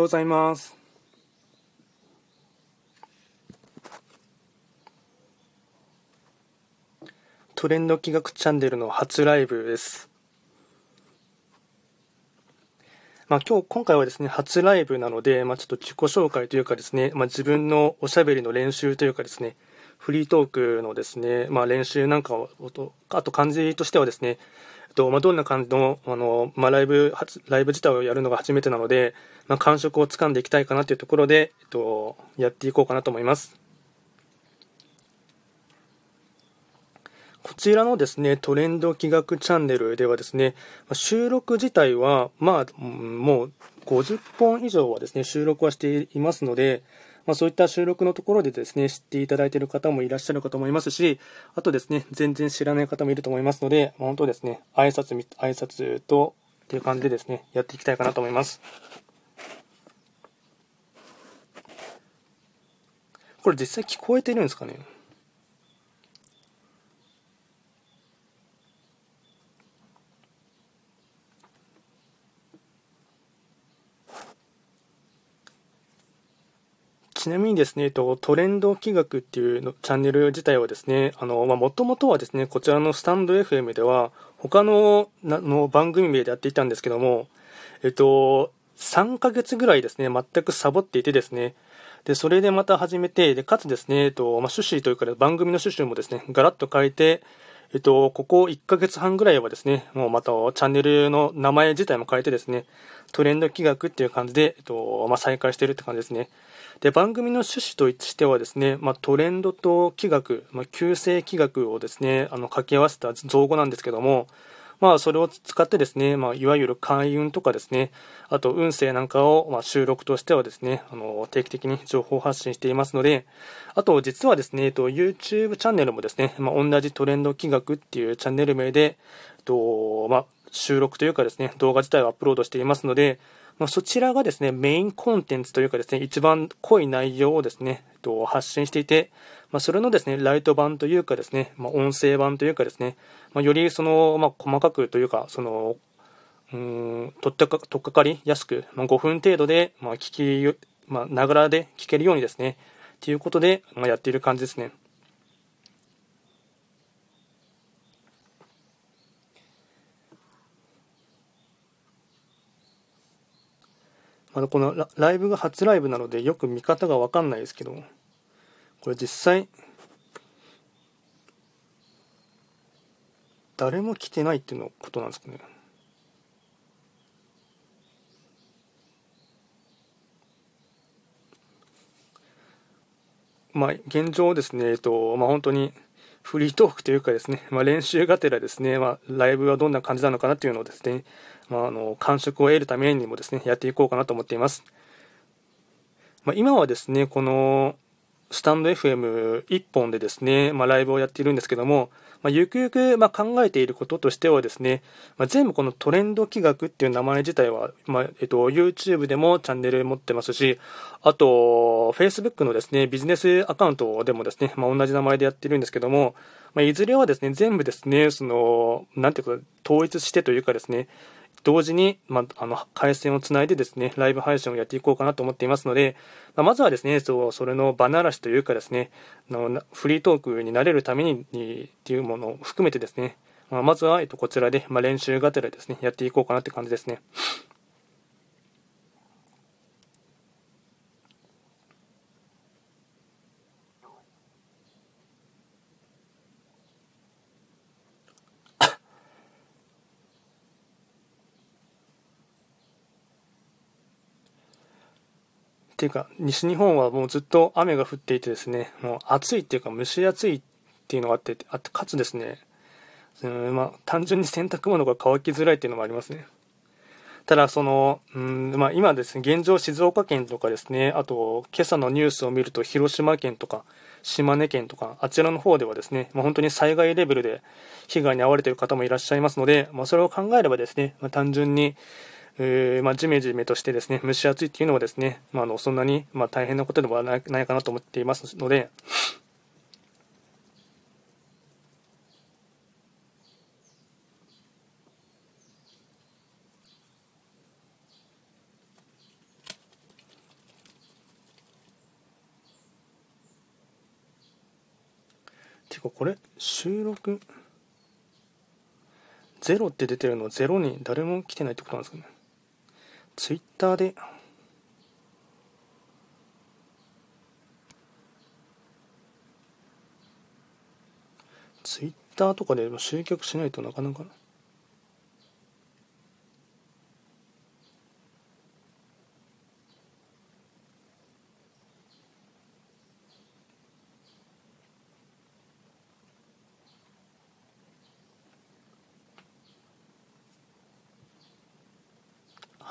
ようございます。トレンド企画チャンネルの初ライブです。まあ、今日、今回はですね、初ライブなので、まあ、ちょっと自己紹介というかですね、まあ、自分のおしゃべりの練習というかですね、フリートークのですね、まあ、練習なんかを、とあと感じとしてはですね、とまあ、どんな感じのあの、まあ、ライブライブ自体をやるのが初めてなので、まあ、感触をつかんでいきたいかなというところで、えっと、やっていこうかなと思います。こちらのですね、トレンド企画チャンネルではですね、収録自体は、まあ、もう50本以上はですね、収録はしていますので、まあ、そういった収録のところでですね、知っていただいている方もいらっしゃるかと思いますし、あとですね、全然知らない方もいると思いますので、まあ本当ですね、挨拶、挨拶と、っていう感じでですね、やっていきたいかなと思います。これ実際聞こえてるんですかね？ちなみにですね、と、トレンド企画っていうのチャンネル自体はですね、あの、まあ、もともとはですね、こちらのスタンド FM では、他のなの番組名でやっていたんですけども、えっと、3ヶ月ぐらいですね、全くサボっていてですね、で、それでまた始めて、で、かつですね、えっと、ま、趣旨というか、番組の趣旨もですね、ガラッと変えて、えっと、ここ1ヶ月半ぐらいはですね、もうまたチャンネルの名前自体も変えてですね、トレンド企画っていう感じで、えっと、ま、再開してるって感じですね。で、番組の趣旨としてはですね、まあ、トレンドと企画、まあ、旧世企画をですね、あの、掛け合わせた造語なんですけども、まあ、それを使ってですね、まあ、いわゆる開運とかですね、あと運勢なんかを、まあ、収録としてはですね、あの、定期的に情報発信していますので、あと、実はですね、えっと、YouTube チャンネルもですね、まあ、同じトレンド企画っていうチャンネル名で、えっと、まあ、収録というかですね、動画自体をアップロードしていますので、まあ、そちらがですね、メインコンテンツというかですね、一番濃い内容をですね、えっと、発信していて、まあ、それのですね、ライト版というかですね、まあ、音声版というかですね、ま、よりその、ま、細かくというか、その、うん、とっか、とっかかりやすく、ま、5分程度で、まあ、聞き、まあ、ながらで聞けるようにですね、ということで、まあ、やっている感じですね。まだこのラライブが初ライブなのでよく見方が分かんないですけどこれ実際誰も来てないっていうのことなんですかね。まあ現状ですねえっとまあ本当にフリートークというかですね、まあ、練習がてらですね、まあ、ライブはどんな感じなのかなというのをですね、まあ、あの感触を得るためにもですねやっていこうかなと思っています、まあ、今はですねこのスタンド FM1 本でですね、まあ、ライブをやっているんですけども、まあ、ゆくゆくまあ考えていることとしてはですね、まあ、全部このトレンド企画っていう名前自体は、まあえっと、YouTube でもチャンネル持ってますし、あと、Facebook のですね、ビジネスアカウントでもですね、まあ、同じ名前でやってるんですけども、まあ、いずれはですね、全部ですね、その、なんていうか、統一してというかですね、同時に、まあ、あの回線をつないでですねライブ配信をやっていこうかなと思っていますので、まあ、まずはですねそうそれの場ならしというかですねあのフリートークになれるためにっていうものを含めてですね、まあ、まずは、えっと、こちらで、まあ、練習がてらですねやっていこうかなって感じですね。っていうか西日本はもうずっと雨が降っていてですねもう暑いっていうか蒸し暑いっていうのがあってあってかつですねうんまあ単純に洗濯物が乾きづらいっていうのもありますね。ただそのうんまあ今ですね現状静岡県とかですねあと今朝のニュースを見ると広島県とか島根県とかあちらの方ではですね、まあ、本当に災害レベルで被害に遭われている方もいらっしゃいますので、まあ、それを考えればですね、まあ、単純にえー、まあ、ジメジメとしてですね、蒸し暑いっていうのはですね、まあ、のそんなに、ま大変なことではないかなと思っていますので、てかこれ収録ゼロって出てるのゼロに誰も来てないってことなんですかね。ツイッターで。ツイッターとかで集客しないとなかなか。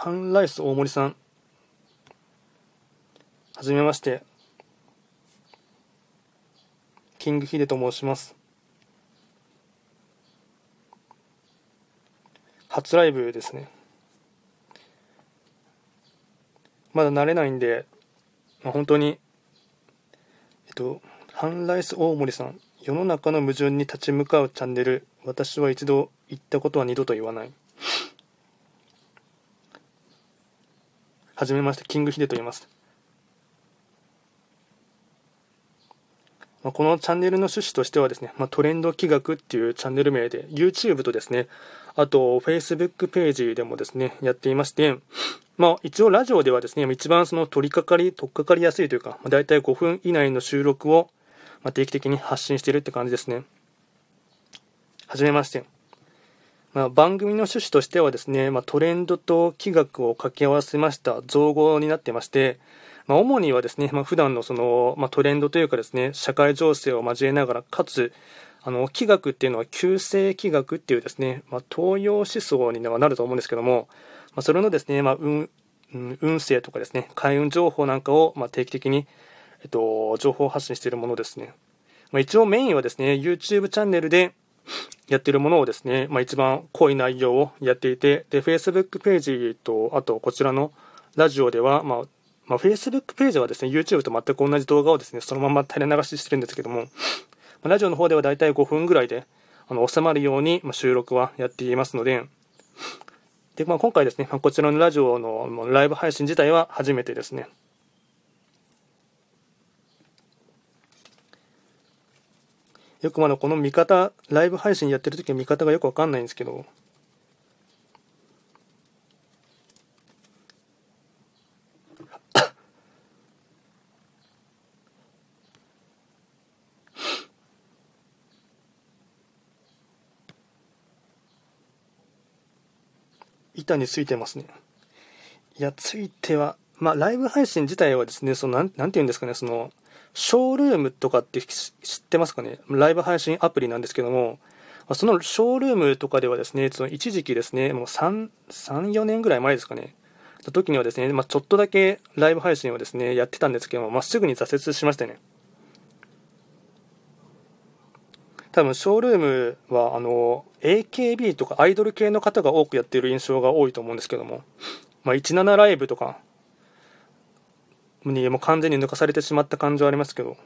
ハンライス大森さん。はじめまして。キングヒデと申します。初ライブですね。まだ慣れないんで、まあ、本当に、えっと、ハンライス大森さん、世の中の矛盾に立ち向かうチャンネル、私は一度言ったことは二度と言わない。はじめまして、キングヒデと言います。まあ、このチャンネルの趣旨としてはですね、まあ、トレンド企画っていうチャンネル名で、YouTube とですね、あと Facebook ページでもですね、やっていまして、まあ一応ラジオではですね、一番その取り掛かり、取っかかりやすいというか、まあ、大体5分以内の収録を定期的に発信しているって感じですね。はじめまして。まあ、番組の趣旨としてはですね、まあ、トレンドと気学を掛け合わせました造語になってまして、まあ、主にはですね、まあ、普段のその、まあ、トレンドというかですね、社会情勢を交えながら、かつ、あの、気学っていうのは旧世気学っていうですね、まあ、東洋思想にはなると思うんですけども、まあ、それのですね、まあ、運、運勢とかですね、開運情報なんかを、まあ、定期的に、えっと、情報発信しているものですね。まあ、一応メインはですね、YouTube チャンネルで、やってるものをですね、まあ、一番濃い内容をやっていて、で、Facebook ページと、あとこちらのラジオでは、まあ、まあ、Facebook ページはですね、YouTube と全く同じ動画をですね、そのまま垂れ流ししてるんですけども、ま、ラジオの方ではだいたい5分ぐらいで、あの、収まるように、ま、収録はやっていますので、で、まあ、今回ですね、ま、こちらのラジオのライブ配信自体は初めてですね。よくまだこの見方、ライブ配信やってる時は見方がよくわかんないんですけど、板についてますね。いや、ついては、まあ、ライブ配信自体はですね、その、なん、なんて言うんですかね、その、ショールームとかって知ってますかね？ライブ配信アプリなんですけども、そのショールームとかではですね、その一時期ですね、もう3、3、4年ぐらい前ですかね、の時にはですね、まあ、ちょっとだけライブ配信をですね、やってたんですけども、まっすぐに挫折しましたね。多分、ショールームは、あの、AKB とかアイドル系の方が多くやっている印象が多いと思うんですけども、まあ、17ライブとか、にもう完全に抜かされてしまった感じはありますけど。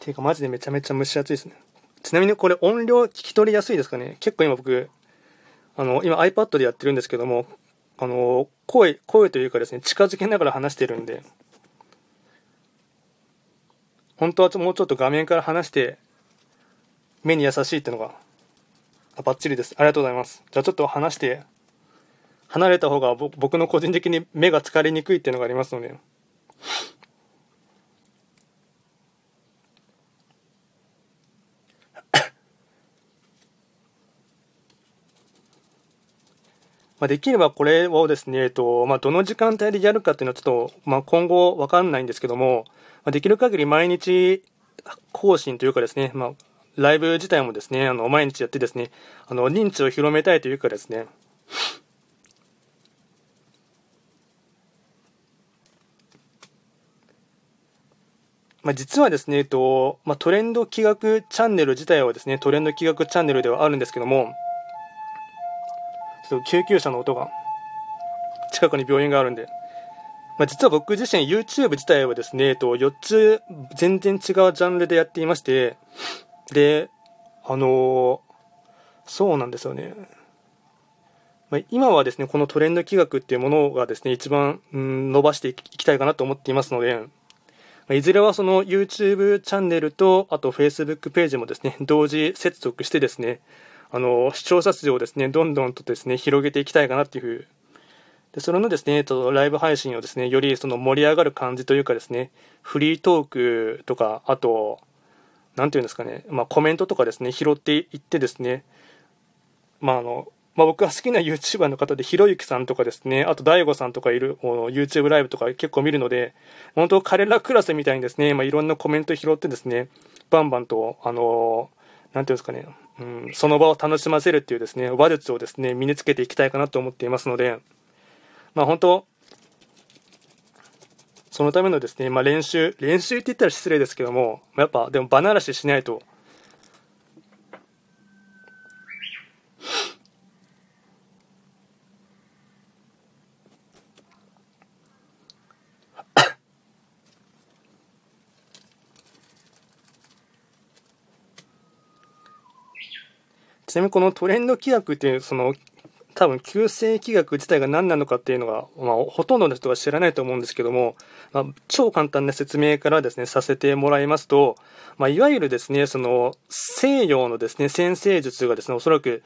ていうかマジでめちゃめちゃ蒸し暑いですね。ちなみにこれ音量聞き取りやすいですかね結構今僕、あの、今 iPad でやってるんですけども、あの、声、声というかですね、近づけながら話してるんで、本当はもうちょっと画面から離して目に優しいってのがあ、バッチリです。ありがとうございます。じゃあちょっと話して、離れた方が僕の個人的に目が疲れにくいっていうのがありますので。まあ、できればこれをですね、えっと、まあ、どの時間帯でやるかっていうのはちょっと、まあ、今後わかんないんですけども、まあ、できる限り毎日更新というかですね、まあ、ライブ自体もですね、あの、毎日やってですね、あの、認知を広めたいというかですね、まあ、実はですね、えっと、まあ、トレンド企画チャンネル自体はですね、トレンド企画チャンネルではあるんですけども、ちょっと救急車の音が、近くに病院があるんで、まあ、実は僕自身 YouTube 自体はですね、えっと、4つ全然違うジャンルでやっていまして、で、あの、そうなんですよね。まあ、今はですね、このトレンド企画っていうものがですね、一番、うん、伸ばしていきたいかなと思っていますので、ま、いずれはその YouTube チャンネルと、あと Facebook ページもですね、同時接続してですね、あの、視聴者数をですね、どんどんとですね、広げていきたいかなっていうふうで、それのですね、とライブ配信をですね、よりその盛り上がる感じというかですね、フリートークとか、あと、なんていうんですかね、まあ、コメントとかですね、拾っていってですね、まあ、あの、まあ、僕が好きな YouTuber の方で、ひろゆきさんとかですね、あと DAIGO さんとかいる YouTube ライブとか結構見るので、本当彼らクラスみたいにですね、まあ、いろんなコメント拾ってですね、バンバンと、あのなんていうんですかね、うん、その場を楽しませるっていうですね、話術をですね、身につけていきたいかなと思っていますので、まあ本当、そのためのですね、まあ練習、練習って言ったら失礼ですけども、やっぱでも場慣らししないと、ちなみにこのトレンド規約っていうその多分旧世紀学自体が何なのかっていうのが、まあ、ほとんどの人は知らないと思うんですけども、まあ、超簡単な説明からですねさせてもらいますと、まあ、いわゆるですねその西洋のですね先生術がですねおそらく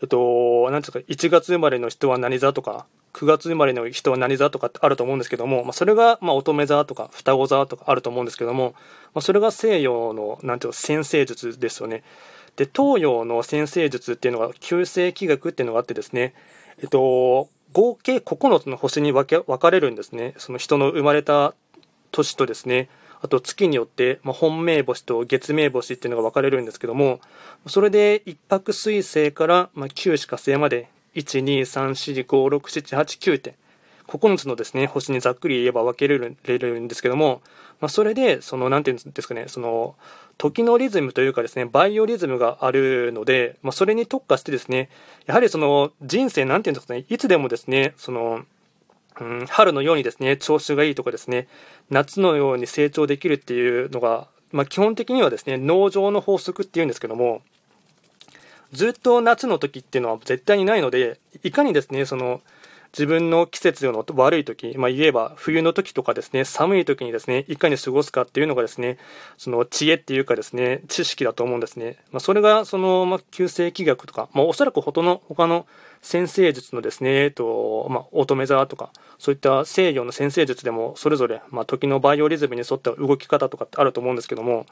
えっと、なんていうか、1月生まれの人は何座とか、9月生まれの人は何座とかってあると思うんですけども、まあ、それが、まあ、乙女座とか、双子座とかあると思うんですけども、まあ、それが西洋の、なんていうか、先生術ですよね。で、東洋の先生術っていうのが、旧世紀学っていうのがあってですね、えっと、合計9つの星に分け分かれるんですね。その人の生まれた年とですね、あと月によって、まあ、本命星と月命星っていうのが分かれるんですけども、それで一泊水星から、まあ、九死火星まで、1、2、3、4、5、6、7、8、9点、9つのですね、星にざっくり言えば分けれるんですけども、まあ、それで、その、なんていうんですかね、その、時のリズムというかですね、バイオリズムがあるので、まあ、それに特化してですね、やはりその人生、なんていうんですかね、いつでもですね、その、うん、春のようにですね、調子がいいとかですね、夏のように成長できるっていうのが、まあ、基本的にはですね、農場の法則っていうんですけども、ずっと夏の時っていうのは絶対にないので、いかにですね、その、自分の季節の悪い時、まあ、言えば冬の時とかですね、寒い時にですね、いかに過ごすかっていうのがですね、その知恵っていうかですね、知識だと思うんですね。まあ、それがその、まあ、旧世紀学とか、まあ、おそらく他の、他の先生術のですね、えっと、まあ、乙女座とか、そういった西洋の先生術でも、それぞれ、まあ、時のバイオリズムに沿った動き方とかってあると思うんですけども、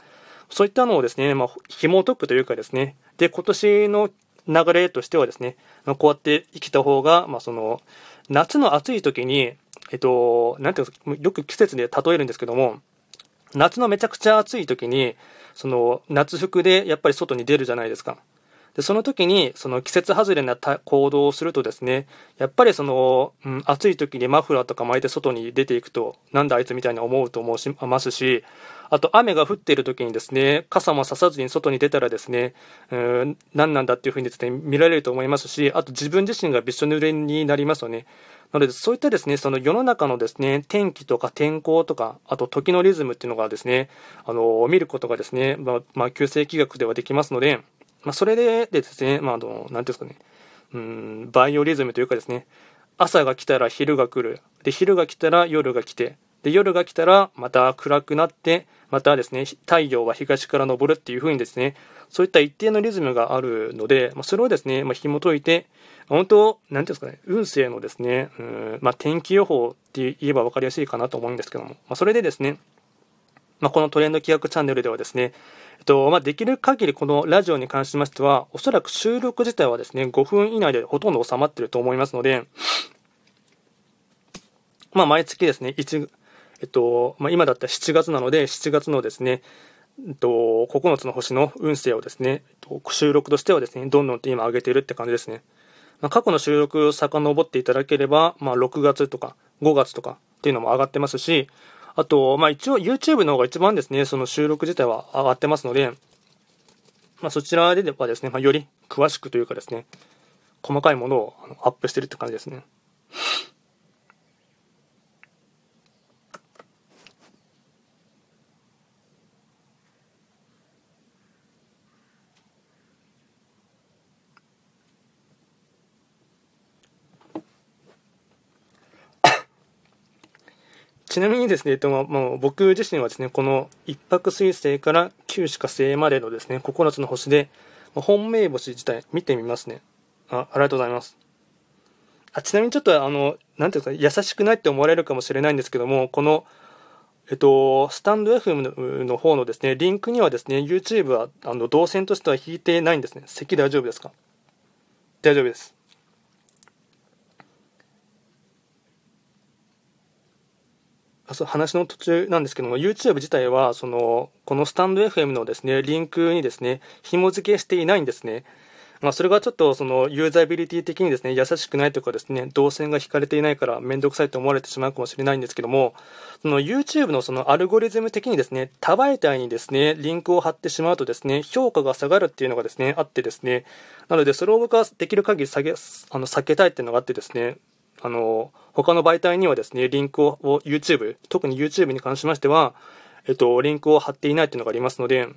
そういったのをですね、まあ、紐解くというかですね、で、今年の流れとしてはですね、こうやって生きた方が、まあ、その、夏の暑い時に、えっと、なんていうか、よく季節で例えるんですけども、夏のめちゃくちゃ暑い時に、その、夏服でやっぱり外に出るじゃないですか。で、その時に、その季節外れな行動をするとですね、やっぱりその、うん、暑い時にマフラーとか巻いて外に出ていくと、なんだあいつみたいに思うと思いますし、あと雨が降っている時にですね、傘もささずに外に出たらですね、うん、何なんだっていうふうにですね、見られると思いますし、あと自分自身がびっしょ濡れになりますよね。なので、そういったですね、その世の中のですね、天気とか天候とか、あと時のリズムっていうのがですね、あの、見ることがですね、まあ、まあ、旧世紀学ではできますので、まあ、それでですね、まあ、あの、なんていうんですかね、うん、バイオリズムというかですね、朝が来たら昼が来る。で、昼が来たら夜が来て、で、夜が来たらまた暗くなって、またですね、太陽は東から昇るっていう風にですね、そういった一定のリズムがあるので、まあ、それをですね、まあ、紐解いて、本当、なんていうんですかね、運勢のですね、うんまあ、天気予報って言えば分かりやすいかなと思うんですけども、まあ、それでですね、まあ、このトレンド規約チャンネルではですね、えっとまあ、できる限りこのラジオに関しましては、おそらく収録自体はですね、5分以内でほとんど収まっていると思いますので、まあ、毎月ですね、1、えっと、まあ、今だったら7月なので、7月のですね、えっと、9つの星の運勢をですね、収録としてはですね、どんどんと今上げているって感じですね。まあ、過去の収録を遡っていただければ、まあ、6月とか5月とかっていうのも上がってますし、あと、まあ一応 YouTube の方が一番ですね、その収録自体は上がってますので、まあそちらではですね、まあ、より詳しくというかですね、細かいものをアップしてるって感じですね。ちなみにですね、えっと、もう僕自身はですね、この一泊水星から九死火星までのですね、9つの星で、本命星自体見てみますね。あ、ありがとうございます。あちなみにちょっとあの、なんていうか、優しくないって思われるかもしれないんですけども、この、えっと、スタンド FM の方のですね、リンクにはですね、YouTube はあの動線としては引いてないんですね。席大丈夫ですか？大丈夫です。話の途中なんですけども、YouTube 自体は、その、このスタンド FM のですね、リンクにですね、紐付けしていないんですね。まあ、それがちょっとそのユーザビリティ的にですね、優しくないとかですね、動線が引かれていないからめんどくさいと思われてしまうかもしれないんですけども、その YouTube のそのアルゴリズム的にですね、多媒体にですね、リンクを貼ってしまうとですね、評価が下がるっていうのがですね、あってですね、なのでそれを僕はできる限り下げ、あの、避けたいっていうのがあってですね、あの、他の媒体にはですね、リンクを YouTube、特に YouTube に関しましては、えっと、リンクを貼っていないっていうのがありますので、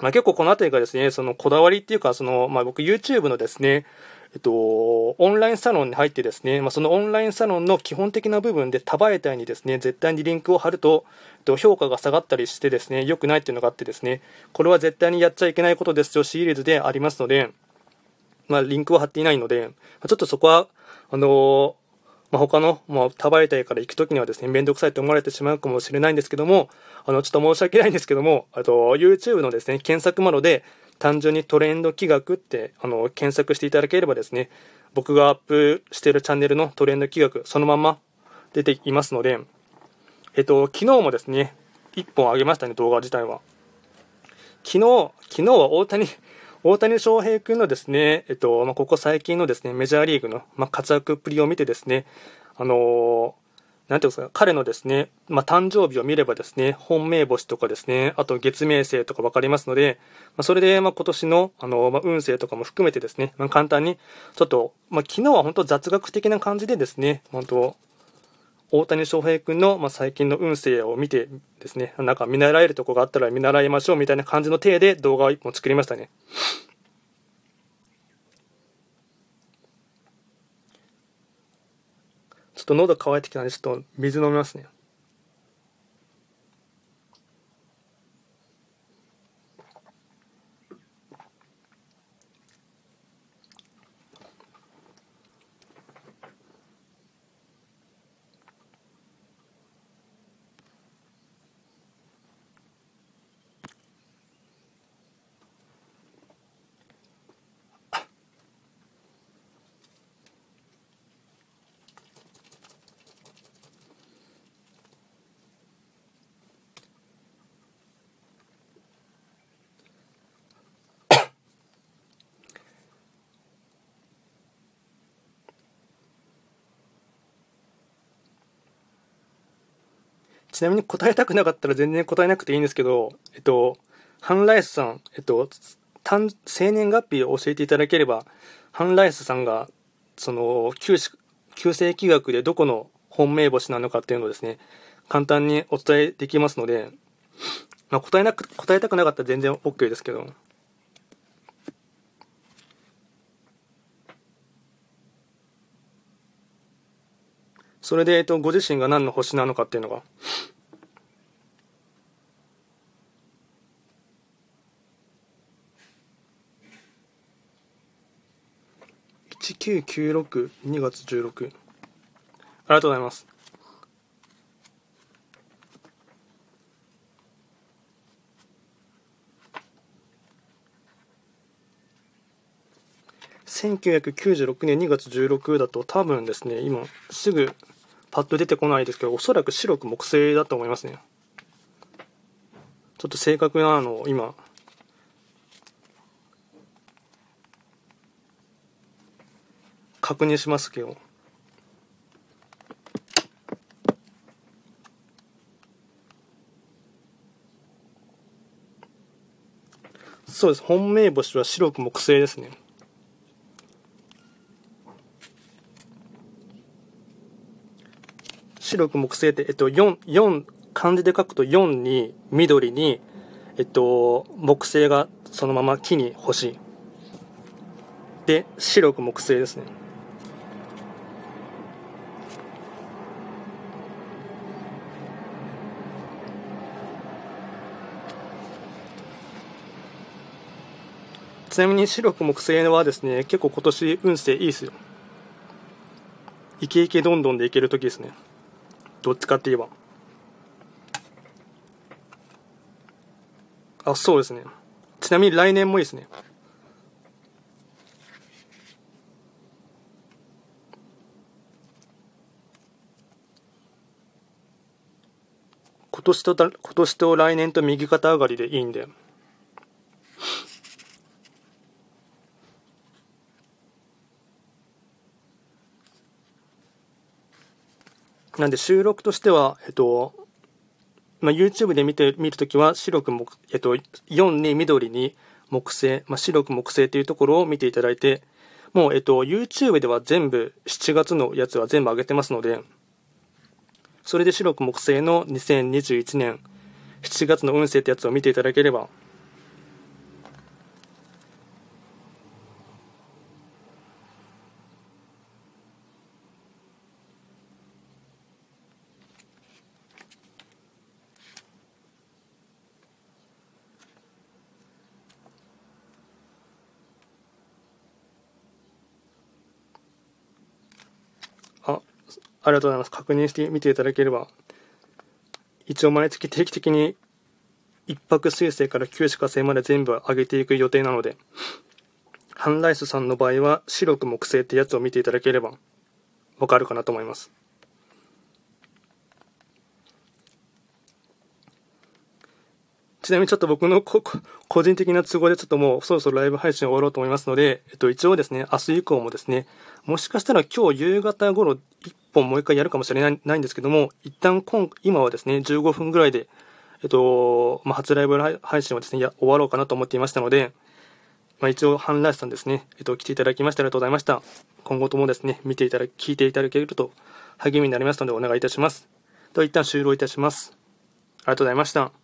まあ、結構この辺りがですね、そのこだわりっていうか、その、まあ、僕 YouTube のですね、えっと、オンラインサロンに入ってですね、まあ、そのオンラインサロンの基本的な部分で多媒体にですね、絶対にリンクを貼ると、えっと評価が下がったりしてですね、良くないっていうのがあってですね、これは絶対にやっちゃいけないことですよシリーズでありますので、まあ、リンクを貼っていないので、ちょっとそこは、あのまあ、他の、まあ、多媒体から行くときにはですね、めんどくさいと思われてしまうかもしれないんですけども、あの、ちょっと申し訳ないんですけども、あと、YouTube のですね、検索窓で、単純にトレンド企画って、あの、検索していただければですね、僕がアップしているチャンネルのトレンド企画、そのまま出ていますので、えっと、昨日もですね、1本上げましたね、動画自体は。昨日、昨日は大谷、大谷翔平君のですね、えっと、まあ、ここ最近のですね、メジャーリーグの、まあ、活躍っぷりを見てですね、あのー、なんていうんですか、彼のですね、まあ、誕生日を見ればですね、本命星とかですね、あと月命星とか分かりますので、ま、それで、ま、今年の、あの、ま、運勢とかも含めてですね、ま、簡単に、ちょっと、ま、昨日は本当雑学的な感じでですね、本当、大谷翔平君の、まあ、最近の運勢を見てですね、なんか見習えるとこがあったら見習いましょうみたいな感じの体で動画を1本作りましたね。ちょっと喉乾いてきたんで、ちょっと水飲みますね。ちなみに答えたくなかったら全然答えなくていいんですけど、えっと、ハンライスさん、えっと、生年月日を教えていただければ、ハンライスさんが、その、旧旧世紀学でどこの本命星なのかっていうのをですね、簡単にお伝えできますので、まあ、答えなく、答えたくなかったら全然 OK ですけど。それで、えっと、ご自身が何の星なのかっていうのが、1996、2月16。ありがとうございます。1996年2月16だと多分ですね、今すぐパッと出てこないですけど、おそらく白く木星だと思いますね。ちょっと正確なのを今。確認しますけど。そうです。本命星は白く木星ですね。白く木星って、えっと、4、4、漢字で書くと4に緑に、えっと、木星がそのまま木に星。で、白く木星ですね。ちなみに白く木星はですね、結構今年運勢いいですよ。イケイケどんどんでいける時ですね。どっちかって言えば。あ、そうですね。ちなみに来年もいいですね。今年と今年と来年と右肩上がりでいいんで。なんで収録としては、えっと、まあ、YouTube で見て見るときは白く木、えっと、4に緑に木星、まあ、白く木星というところを見ていただいて、もう、えっと、YouTube では全部、7月のやつは全部上げてますので、それで白く木星の2021年7月の運勢ってやつを見ていただければ、あ、ありがとうございます。確認してみていただければ。一応毎月定期的に一泊水星から九死火星まで全部上げていく予定なので、ハンライスさんの場合は白く木星ってやつを見ていただければわかるかなと思います。ちなみにちょっと僕の 個人的な都合でちょっともうそろそろライブ配信終わろうと思いますので、えっと一応ですね、明日以降もですね、もしかしたら今日夕方頃一本もう一回やるかもしれないないんですけども、一旦今今はですね、15分ぐらいで、えっと、まあ、初ライブ配信をですね、や終わろうかなと思っていましたので、まあ、一応、ハンライスさんですね、えっと、来ていただきましてありがとうございました。今後ともですね、見ていただき、聞いていただけると励みになりますのでお願いいたします。では一旦終了いたします。ありがとうございました。